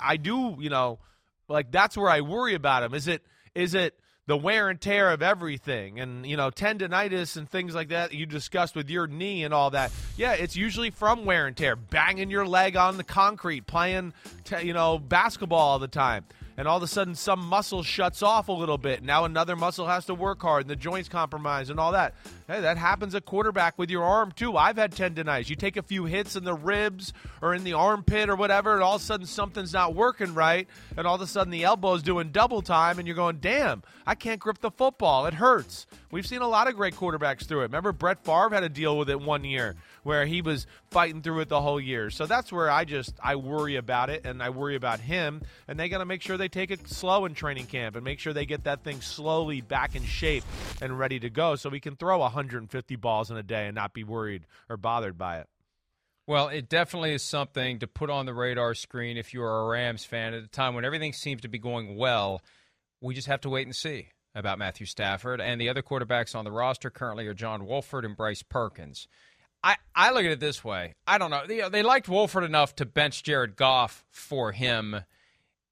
S3: I do, you know, like that's where I worry about him. Is it is it the wear and tear of everything and you know tendonitis and things like that you discussed with your knee and all that yeah it's usually from wear and tear banging your leg on the concrete playing you know basketball all the time and all of a sudden some muscle shuts off a little bit. Now another muscle has to work hard and the joints compromise and all that. Hey, that happens at quarterback with your arm too. I've had tendonitis. You take a few hits in the ribs or in the armpit or whatever, and all of a sudden something's not working right, and all of a sudden the elbow's doing double time, and you're going, damn, I can't grip the football. It hurts. We've seen a lot of great quarterbacks through it. Remember, Brett Favre had to deal with it one year where he was fighting through it the whole year. So that's where I just I worry about it and I worry about him and they got to make sure they take it slow in training camp and make sure they get that thing slowly back in shape and ready to go so we can throw 150 balls in a day and not be worried or bothered by it.
S1: Well, it definitely is something to put on the radar screen if you're a Rams fan at a time when everything seems to be going well. We just have to wait and see about Matthew Stafford. And the other quarterbacks on the roster currently are John Wolford and Bryce Perkins. I, I look at it this way. I don't know. They, they liked Wolford enough to bench Jared Goff for him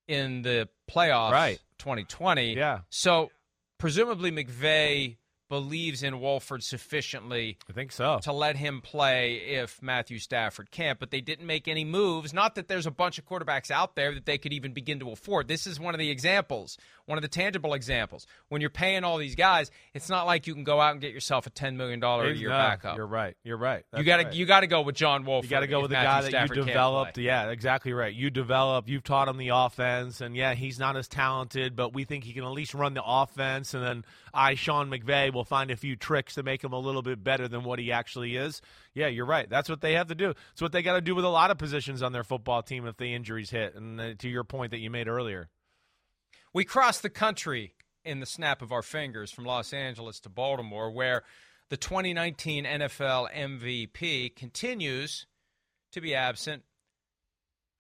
S1: in the playoffs
S3: right.
S1: 2020.
S3: Yeah.
S1: So presumably McVay believes in Wolford sufficiently
S3: I think so.
S1: to let him play if Matthew Stafford can't, but they didn't make any moves. Not that there's a bunch of quarterbacks out there that they could even begin to afford. This is one of the examples, one of the tangible examples. When you're paying all these guys, it's not like you can go out and get yourself a $10 million a year
S3: no,
S1: backup.
S3: You're right. You're right. That's
S1: you got to
S3: right.
S1: you got to go with John Wolford.
S3: You got to go with the guy that you developed. Yeah, exactly right. You developed. You've taught him the offense, and yeah, he's not as talented, but we think he can at least run the offense. And then I, Sean McVay, will find a few tricks to make him a little bit better than what he actually is. Yeah, you're right. That's what they have to do. It's what they got to do with a lot of positions on their football team if the injuries hit. And uh, to your point that you made earlier,
S1: we cross the country in the snap of our fingers from Los Angeles to Baltimore, where the 2019 NFL MVP continues to be absent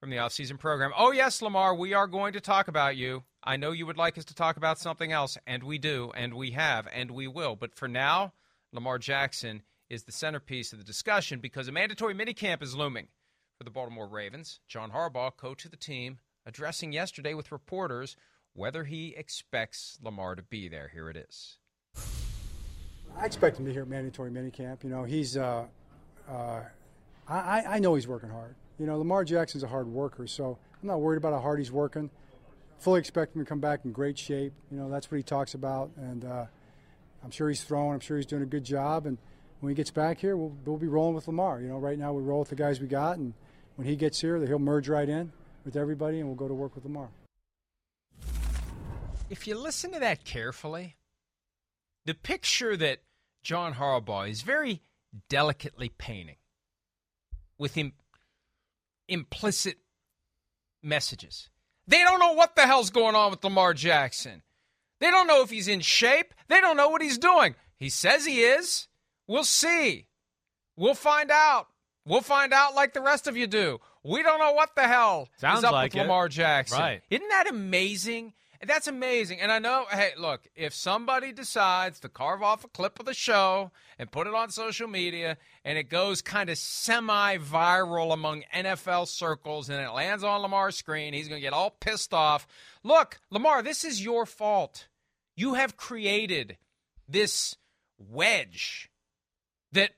S1: from the offseason program. Oh, yes, Lamar, we are going to talk about you. I know you would like us to talk about something else, and we do, and we have, and we will. But for now, Lamar Jackson is the centerpiece of the discussion because a mandatory minicamp is looming for the Baltimore Ravens. John Harbaugh, coach of the team, addressing yesterday with reporters whether he expects Lamar to be there. Here it is.
S6: I expect him to at mandatory minicamp. You know, he's, uh, uh, I, I know he's working hard. You know, Lamar Jackson's a hard worker, so I'm not worried about how hard he's working. Fully expect him to come back in great shape. You know, that's what he talks about, and uh, I'm sure he's throwing. I'm sure he's doing a good job, and when he gets back here, we'll, we'll be rolling with Lamar. You know, right now we roll with the guys we got, and when he gets here, he'll merge right in. with everybody, and we'll go to work with Lamar.
S1: If you listen to that carefully, the picture that John Harbaugh is very delicately painting with implicit messages. They don't know what the hell's going on with Lamar Jackson. They don't know if he's in shape. They don't know what he's doing. He says he is. We'll see. We'll find out. We'll find out like the rest of you do. We don't know what the hell
S3: Sounds
S1: is up
S3: like
S1: with
S3: it.
S1: Lamar Jackson.
S3: Right.
S1: Isn't that amazing? That's amazing. And I know, hey, look, if somebody decides to carve off a clip of the show and put it on social media and it goes kind of semi viral among NFL circles and it lands on Lamar's screen, he's going to get all pissed off. Look, Lamar, this is your fault. You have created this wedge that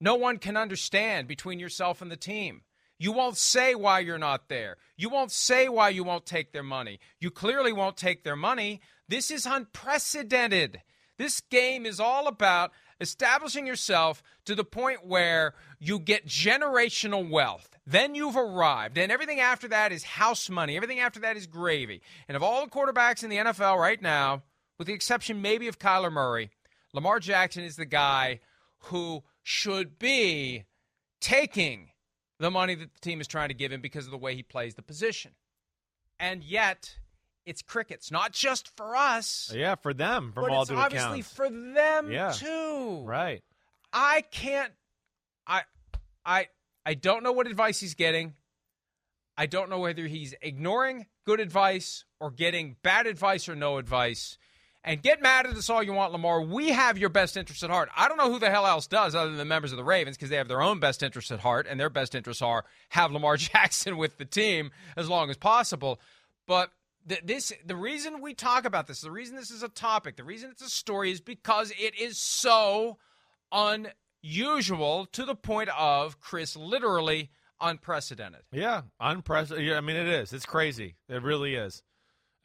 S1: no one can understand between yourself and the team. You won't say why you're not there. You won't say why you won't take their money. You clearly won't take their money. This is unprecedented. This game is all about establishing yourself to the point where you get generational wealth. Then you've arrived, and everything after that is house money. Everything after that is gravy. And of all the quarterbacks in the NFL right now, with the exception maybe of Kyler Murray, Lamar Jackson is the guy who should be taking the money that the team is trying to give him because of the way he plays the position. And yet, it's crickets, not just for us.
S3: Yeah, for them, from
S1: but
S3: all
S1: it's
S3: due
S1: obviously
S3: accounts.
S1: for them
S3: Yeah.
S1: too.
S3: Right.
S1: I can't. I, I, I don't know what advice he's getting. I don't know whether he's ignoring good advice or getting bad advice or no advice. And get mad at us all you want, Lamar. We have your best interest at heart. I don't know who the hell else does other than the members of the Ravens because they have their own best interests at heart, and their best interests are have Lamar Jackson with the team as long as possible. But th- this, the reason we talk about this, the reason this is a topic, the reason it's a story is because it is so unusual to the point of Chris literally unprecedented.
S3: Yeah, unprecedented. Yeah, I mean, it is. It's crazy. It really is.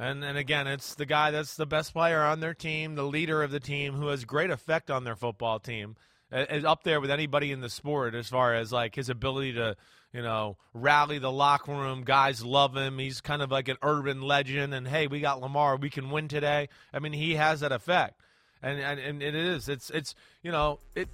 S3: And and again, it's the guy that's the best player on their team, the leader of the team, who has great effect on their football team, is up there with anybody in the sport as far as like his ability to, you know, rally the locker room. Guys love him. He's kind of like an urban legend. And hey, we got Lamar. We can win today. I mean, he has that effect. And and, and it is. It's it's you know it,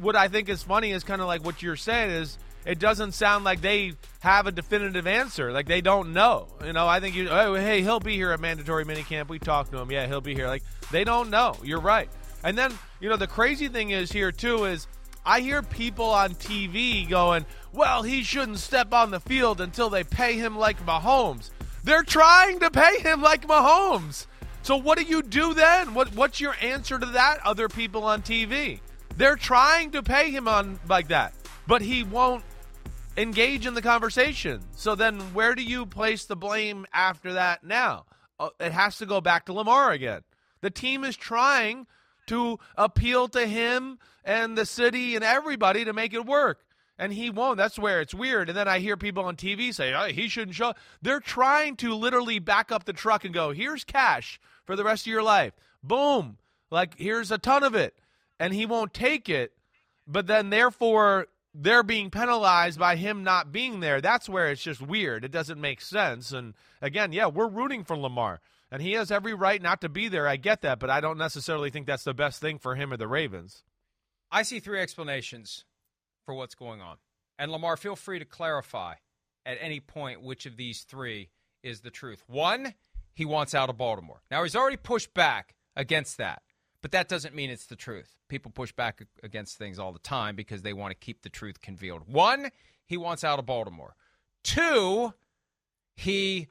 S3: what I think is funny is kind of like what you're saying is it doesn't sound like they have a definitive answer. Like they don't know. You know, I think you. Oh, hey, he'll be here at mandatory minicamp. We talked to him. Yeah, he'll be here. Like they don't know. You're right. And then you know the crazy thing is here too is I hear people on TV going, "Well, he shouldn't step on the field until they pay him like Mahomes." They're trying to pay him like Mahomes. So what do you do then? What what's your answer to that? Other people on TV, they're trying to pay him on like that, but he won't engage in the conversation. So then, where do you place the blame after that? Now uh, it has to go back to Lamar again. The team is trying to appeal to him and the city and everybody to make it work. And he won't. That's where it's weird. And then I hear people on TV say, oh, he shouldn't show. They're trying to literally back up the truck and go, here's cash for the rest of your life. Boom. Like, here's a ton of it. And he won't take it. But then, therefore, they're being penalized by him not being there. That's where it's just weird. It doesn't make sense. And again, yeah, we're rooting for Lamar. And he has every right not to be there. I get that. But I don't necessarily think that's the best thing for him or the Ravens.
S1: I see three explanations for what's going on. And Lamar, feel free to clarify at any point which of these three is the truth. One, he wants out of Baltimore. Now, he's already pushed back against that, but that doesn't mean it's the truth. People push back against things all the time because they want to keep the truth concealed. One, he wants out of Baltimore. Two, he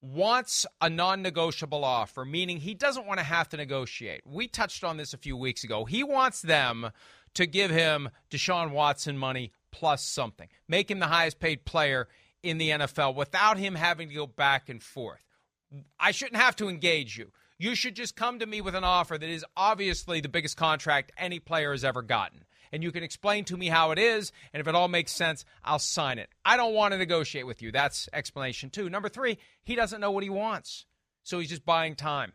S1: wants a non negotiable offer, meaning he doesn't want to have to negotiate. We touched on this a few weeks ago. He wants them to give him Deshaun Watson money plus something, make him the highest paid player in the NFL without him having to go back and forth. I shouldn't have to engage you. You should just come to me with an offer that is obviously the biggest contract any player has ever gotten. And you can explain to me how it is, and if it all makes sense, I'll sign it. I don't want to negotiate with you. That's explanation two. Number three, he doesn't know what he wants, so he's just buying time.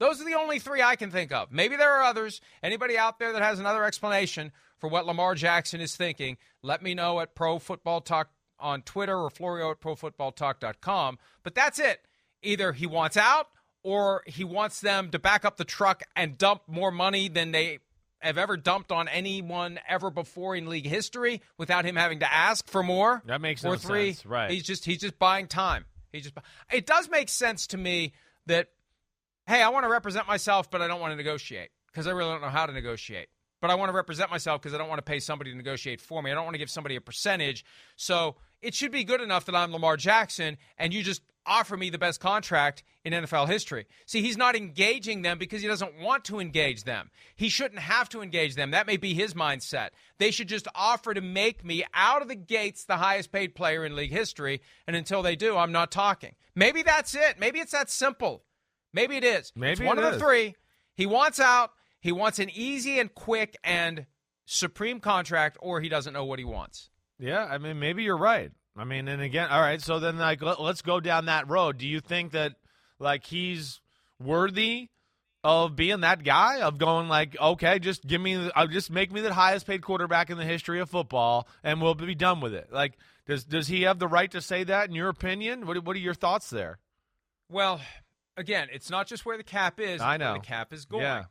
S1: Those are the only three I can think of. Maybe there are others. Anybody out there that has another explanation for what Lamar Jackson is thinking, let me know at Pro Football Talk on Twitter or Florio at ProFootballTalk.com. But that's it. Either he wants out or he wants them to back up the truck and dump more money than they have ever dumped on anyone ever before in league history without him having to ask for more.
S3: That makes
S1: or
S3: no
S1: three.
S3: sense. Right.
S1: He's just he's just buying time. He just it does make sense to me that hey, I want to represent myself, but I don't want to negotiate because I really don't know how to negotiate. But I want to represent myself because I don't want to pay somebody to negotiate for me. I don't want to give somebody a percentage. So it should be good enough that I'm Lamar Jackson and you just offer me the best contract in NFL history. See, he's not engaging them because he doesn't want to engage them. He shouldn't have to engage them. That may be his mindset. They should just offer to make me out of the gates the highest paid player in league history. And until they do, I'm not talking. Maybe that's it. Maybe it's that simple. Maybe it is.
S3: Maybe
S1: it's one
S3: it
S1: of the
S3: is.
S1: three. He wants out. He wants an easy and quick and supreme contract, or he doesn't know what he wants.
S3: Yeah, I mean, maybe you're right. I mean, and again, all right. So then, like, let, let's go down that road. Do you think that, like, he's worthy of being that guy? Of going like, okay, just give me, uh, just make me the highest paid quarterback in the history of football, and we'll be done with it. Like, does does he have the right to say that? In your opinion, what what are your thoughts there?
S1: Well, again, it's not just where the cap is.
S3: I know.
S1: the cap is going.
S3: Yeah.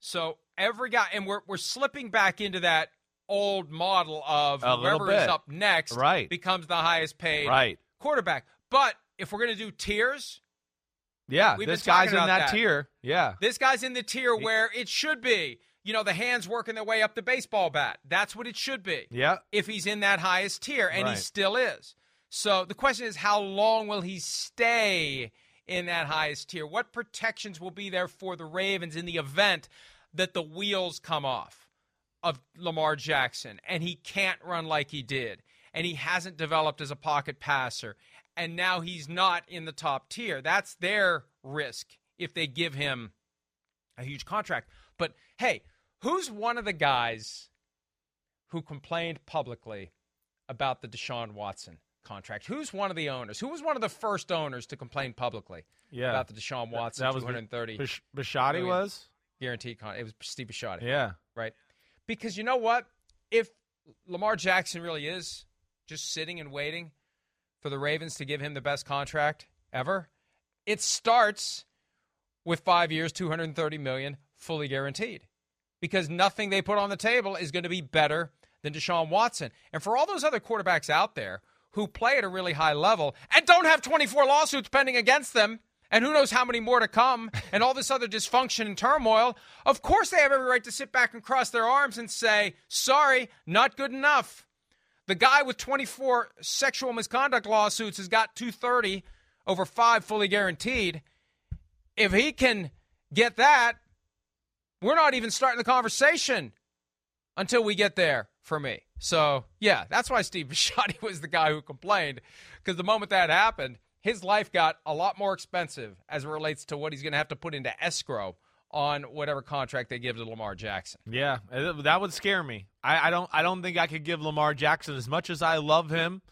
S1: So every guy, and we're we're slipping back into that old model of
S3: A
S1: whoever is up next
S3: Right.
S1: becomes the highest paid
S3: Right.
S1: quarterback. But if we're going to do tiers,
S3: Yeah,
S1: We've
S3: this guy's in that,
S1: that.
S3: tier. Yeah.
S1: this guy's in the tier where it should be. You know, the hands working their way up the baseball bat. That's what it should be.
S3: Yeah.
S1: If he's in that highest tier, and
S3: Right.
S1: he still is. So the question is, how long will he stay in that highest tier? What protections will be there for the Ravens in the event that the wheels come off of Lamar Jackson and he can't run like he did and he hasn't developed as a pocket passer and now he's not in the top tier? That's their risk if they give him a huge contract. But hey, who's one of the guys who complained publicly about the Deshaun Watson contract? Who's one of the owners? Who was one of the first owners to complain publicly
S3: Yeah.
S1: about the Deshaun Watson
S3: that was
S1: 230
S3: Bish-
S1: Bisciotti
S3: was.
S1: guaranteed contract? It was Steve Bisciotti,
S3: Yeah.
S1: right? Because you know what? If Lamar Jackson really is just sitting and waiting for the Ravens to give him the best contract ever, it starts with five years, 230 million, fully guaranteed. Because nothing they put on the table is going to be better than Deshaun Watson. And for all those other quarterbacks out there who play at a really high level and don't have 24 lawsuits pending against them, and who knows how many more to come, and all this other dysfunction and turmoil, of course they have every right to sit back and cross their arms and say, sorry, not good enough. The guy with 24 sexual misconduct lawsuits has got 230 over five fully guaranteed. If he can get that, we're not even starting the conversation until we get there for me. So, yeah, that's why Steve Bisciotti was the guy who complained because the moment that happened, his life got a lot more expensive as it relates to what he's going to have to put into escrow on whatever contract they give to Lamar Jackson.
S3: Yeah, uh, that would scare me. I, I don't. I don't think I could give Lamar Jackson as much as I love him,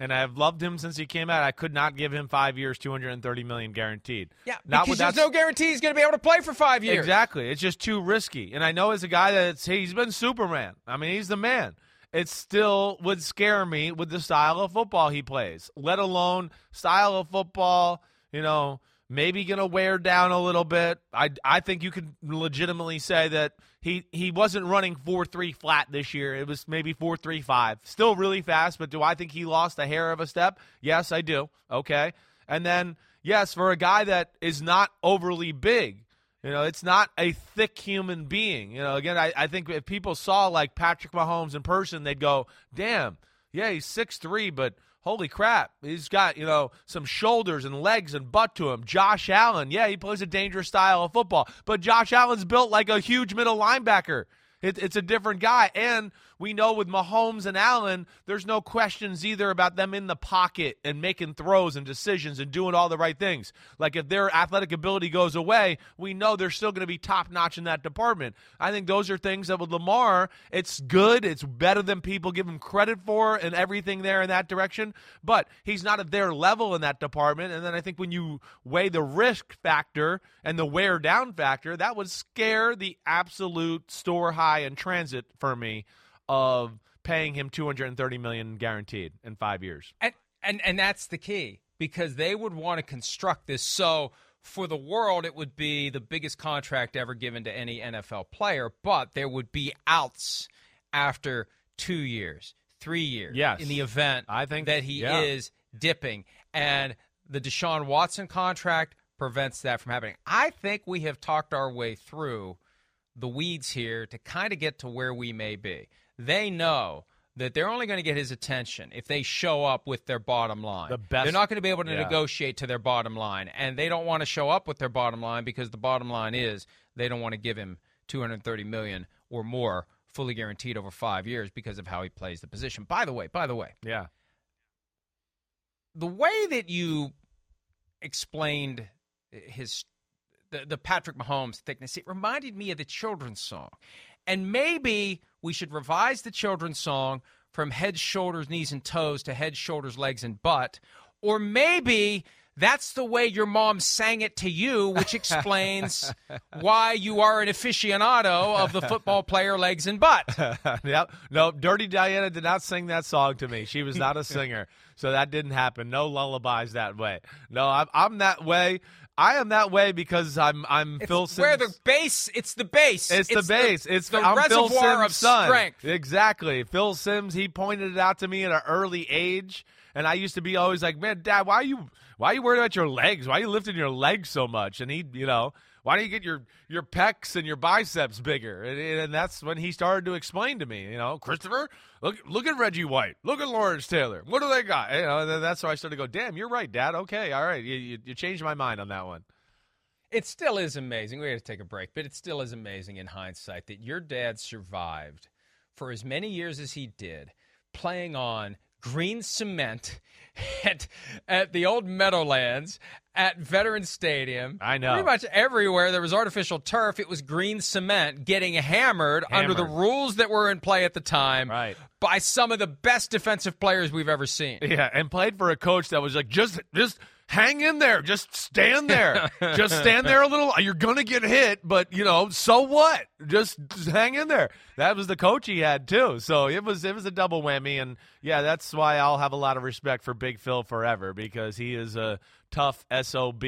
S3: and I have loved him since he came out. I could not give him five years, two hundred and thirty million guaranteed.
S1: Yeah,
S3: not
S1: because there's no guarantee he's going to be able to play for five years.
S3: Exactly. It's just too risky. And I know as a guy that's he's been Superman. I mean, he's the man. It still would scare me with the style of football he plays, let alone style of football, you know, maybe going to wear down a little bit. I, I think you could legitimately say that he, he wasn't running 4 3 flat this year. It was maybe 4 3 5. Still really fast, but do I think he lost a hair of a step? Yes, I do. Okay. And then, yes, for a guy that is not overly big, you know, it's not a thick human being. You know, again, I, I think if people saw like Patrick Mahomes in person, they'd go, damn, yeah, he's six three, but holy crap, he's got, you know, some shoulders and legs and butt to him. Josh Allen, yeah, he plays a dangerous style of football, but Josh Allen's built like a huge middle linebacker. It, it's a different guy. And we know with Mahomes and Allen, there's no questions either about them in the pocket and making throws and decisions and doing all the right things. Like if their athletic ability goes away, we know they're still going to be top notch in that department. I think those are things that with Lamar, it's good. It's better than people give him credit for and everything there in that direction. But he's not at their level in that department. And then I think when you weigh the risk factor and the wear down factor, that would scare the absolute store high in transit for me of paying him 230 million guaranteed in 5 years.
S1: And and and that's the key because they would want to construct this so for the world it would be the biggest contract ever given to any NFL player, but there would be outs after 2 years, 3 years
S3: yes.
S1: in the event
S3: I think
S1: that he
S3: yeah.
S1: is dipping and the Deshaun Watson contract prevents that from happening. I think we have talked our way through the weeds here to kind of get to where we may be. They know that they're only going to get his attention if they show up with their bottom line.
S3: The best,
S1: they're not going to be able to
S3: yeah.
S1: negotiate to their bottom line, and they don't want to show up with their bottom line because the bottom line is they don't want to give him 230 million or more fully guaranteed over 5 years because of how he plays the position. By the way, by the way.
S3: Yeah.
S1: The way that you explained his the, the Patrick Mahomes thickness, it reminded me of the children's song. And maybe we should revise the children's song from head, shoulders, knees, and toes to head, shoulders, legs, and butt. Or maybe that's the way your mom sang it to you, which explains why you are an aficionado of the football player legs and butt.
S3: yep. No, Dirty Diana did not sing that song to me. She was not a singer. so that didn't happen. No lullabies that way. No, I'm, I'm that way. I am that way because I'm I'm
S1: it's
S3: Phil Simms.
S1: Where the base, it's the base.
S3: It's, it's the base.
S1: The,
S3: it's
S1: the
S3: I'm
S1: reservoir
S3: Phil Simms'
S1: of
S3: son.
S1: strength.
S3: Exactly. Phil Simms. He pointed it out to me at an early age, and I used to be always like, "Man, Dad, why are you why are you worried about your legs? Why are you lifting your legs so much?" And he, you know, why don't you get your your pecs and your biceps bigger? And, and, that's when he started to explain to me, you know, Christopher, look look at Reggie White, look at Lawrence Taylor, what do they got? You know, and that's why I started to go, damn, you're right, Dad. Okay, all right, you, you, you changed my mind on that one.
S1: It still is amazing. We got to take a break, but it still is amazing in hindsight that your dad survived for as many years as he did, playing on green cement at, at the old Meadowlands at Veterans Stadium.
S3: I know.
S1: Pretty much everywhere there was artificial turf, it was green cement getting hammered,
S3: Hammered.
S1: under the rules that were in play at the time
S3: Right.
S1: by some of the best defensive players we've ever seen.
S3: Yeah, and played for a coach that was like, just just hang in there, just stand there, just stand there a little. You're gonna get hit, but you know, so what? Just, just hang in there. That was the coach he had too. So it was it was a double whammy, and yeah, that's why I'll have a lot of respect for Big Phil forever because he is a tough sob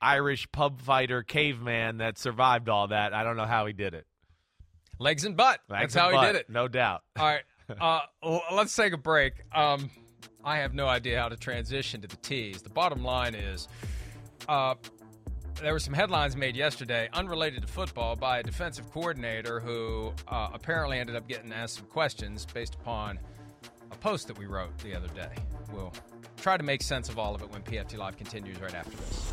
S3: Irish pub fighter caveman that survived all that. I don't know how he did it.
S1: Legs and butt.
S3: Legs
S1: That's how
S3: and
S1: he did it.
S3: no doubt.
S1: All right. Uh, let's take a break. Um, I have no idea how to transition to the T's. The bottom line is uh, there were some headlines made yesterday, unrelated to football, by a defensive coordinator who uh, apparently ended up getting asked some questions based upon a post that we wrote the other day. We'll try to make sense of all of it when PFT Live continues right after this.